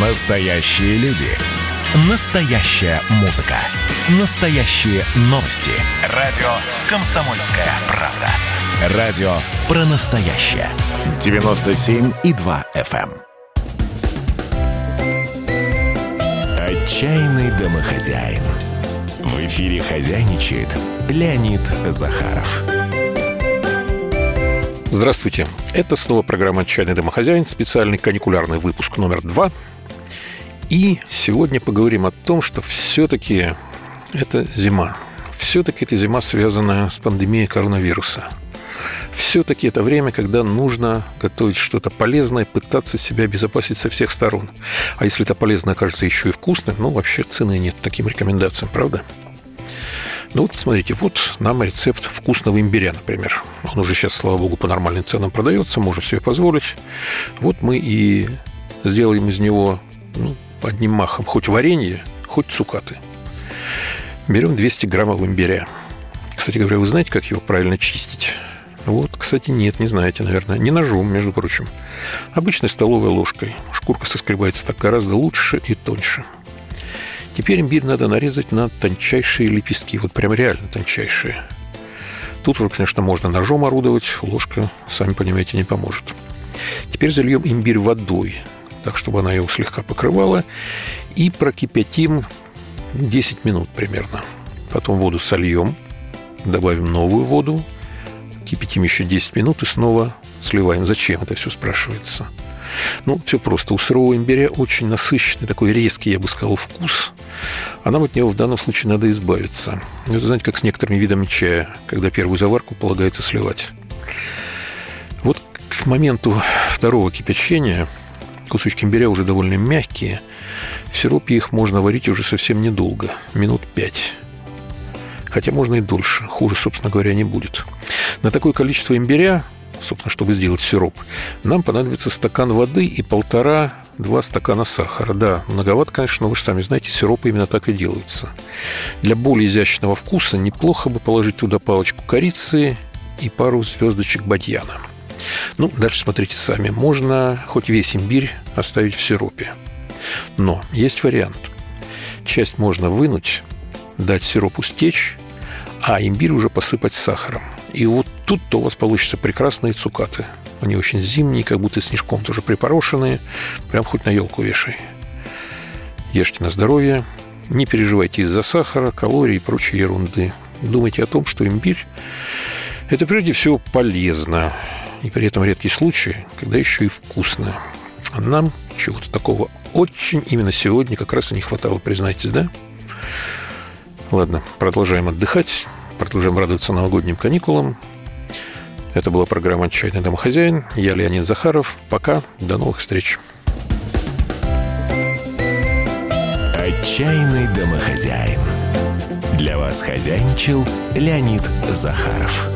Настоящие люди. Настоящая музыка. Настоящие новости. Радио «Комсомольская правда». Радио про настоящее. 97,2 FM. эм. Отчаянный домохозяин. В эфире хозяйничает Леонид Захаров. Здравствуйте. Это снова программа «Отчаянный домохозяин», специальный каникулярный выпуск номер два. И сегодня поговорим о том, что все-таки это зима. Все-таки это зима, связанная с пандемией коронавируса. Все-таки это время, когда нужно готовить что-то полезное, пытаться себя обезопасить со всех сторон. А если это полезное окажется еще и вкусным, ну, вообще цены нет таким рекомендациям, правда? Ну вот, смотрите, вот нам рецепт вкусного имбиря, например. Он уже сейчас, слава богу, по нормальным ценам продается, можем себе позволить. Вот мы и сделаем из него ну, одним махом хоть варенье, хоть цукаты. Берем 200 граммов имбиря. Кстати говоря, вы знаете, как его правильно чистить? Вот, кстати, нет, не знаете, наверное. Не ножом, между прочим. Обычной столовой ложкой. Шкурка соскребается так гораздо лучше и тоньше. Теперь имбирь надо нарезать на тончайшие лепестки. Вот прям реально тончайшие. Тут уже, конечно, можно ножом орудовать. Ложка, сами понимаете, не поможет. Теперь зальем имбирь водой, так, чтобы она его слегка покрывала. И прокипятим 10 минут примерно. Потом воду сольем, добавим новую воду, кипятим еще 10 минут и снова сливаем. Зачем это все спрашивается? Ну, все просто. У сырого имбиря очень насыщенный, такой резкий, я бы сказал, вкус. А нам от него в данном случае надо избавиться. Это, знаете, как с некоторыми видами чая, когда первую заварку полагается сливать. Вот к моменту второго кипячения кусочки имбиря уже довольно мягкие. В сиропе их можно варить уже совсем недолго, минут пять. Хотя можно и дольше. Хуже, собственно говоря, не будет. На такое количество имбиря собственно, чтобы сделать сироп, нам понадобится стакан воды и полтора-два стакана сахара. Да, многовато, конечно, но вы же сами знаете, сиропы именно так и делаются. Для более изящного вкуса неплохо бы положить туда палочку корицы и пару звездочек бадьяна. Ну, дальше смотрите сами. Можно хоть весь имбирь оставить в сиропе. Но есть вариант. Часть можно вынуть, дать сиропу стечь, а имбирь уже посыпать сахаром. И вот тут-то у вас получится прекрасные цукаты. Они очень зимние, как будто снежком тоже припорошенные. Прям хоть на елку вешай. Ешьте на здоровье. Не переживайте из-за сахара, калорий и прочей ерунды. Думайте о том, что имбирь – это прежде всего полезно. И при этом редкий случай, когда еще и вкусно. А нам чего-то такого очень именно сегодня как раз и не хватало, признайтесь, да? Ладно, продолжаем отдыхать, продолжаем радоваться новогодним каникулам. Это была программа «Отчаянный домохозяин». Я Леонид Захаров. Пока. До новых встреч. Отчаянный домохозяин. Для вас хозяйничал Леонид Захаров.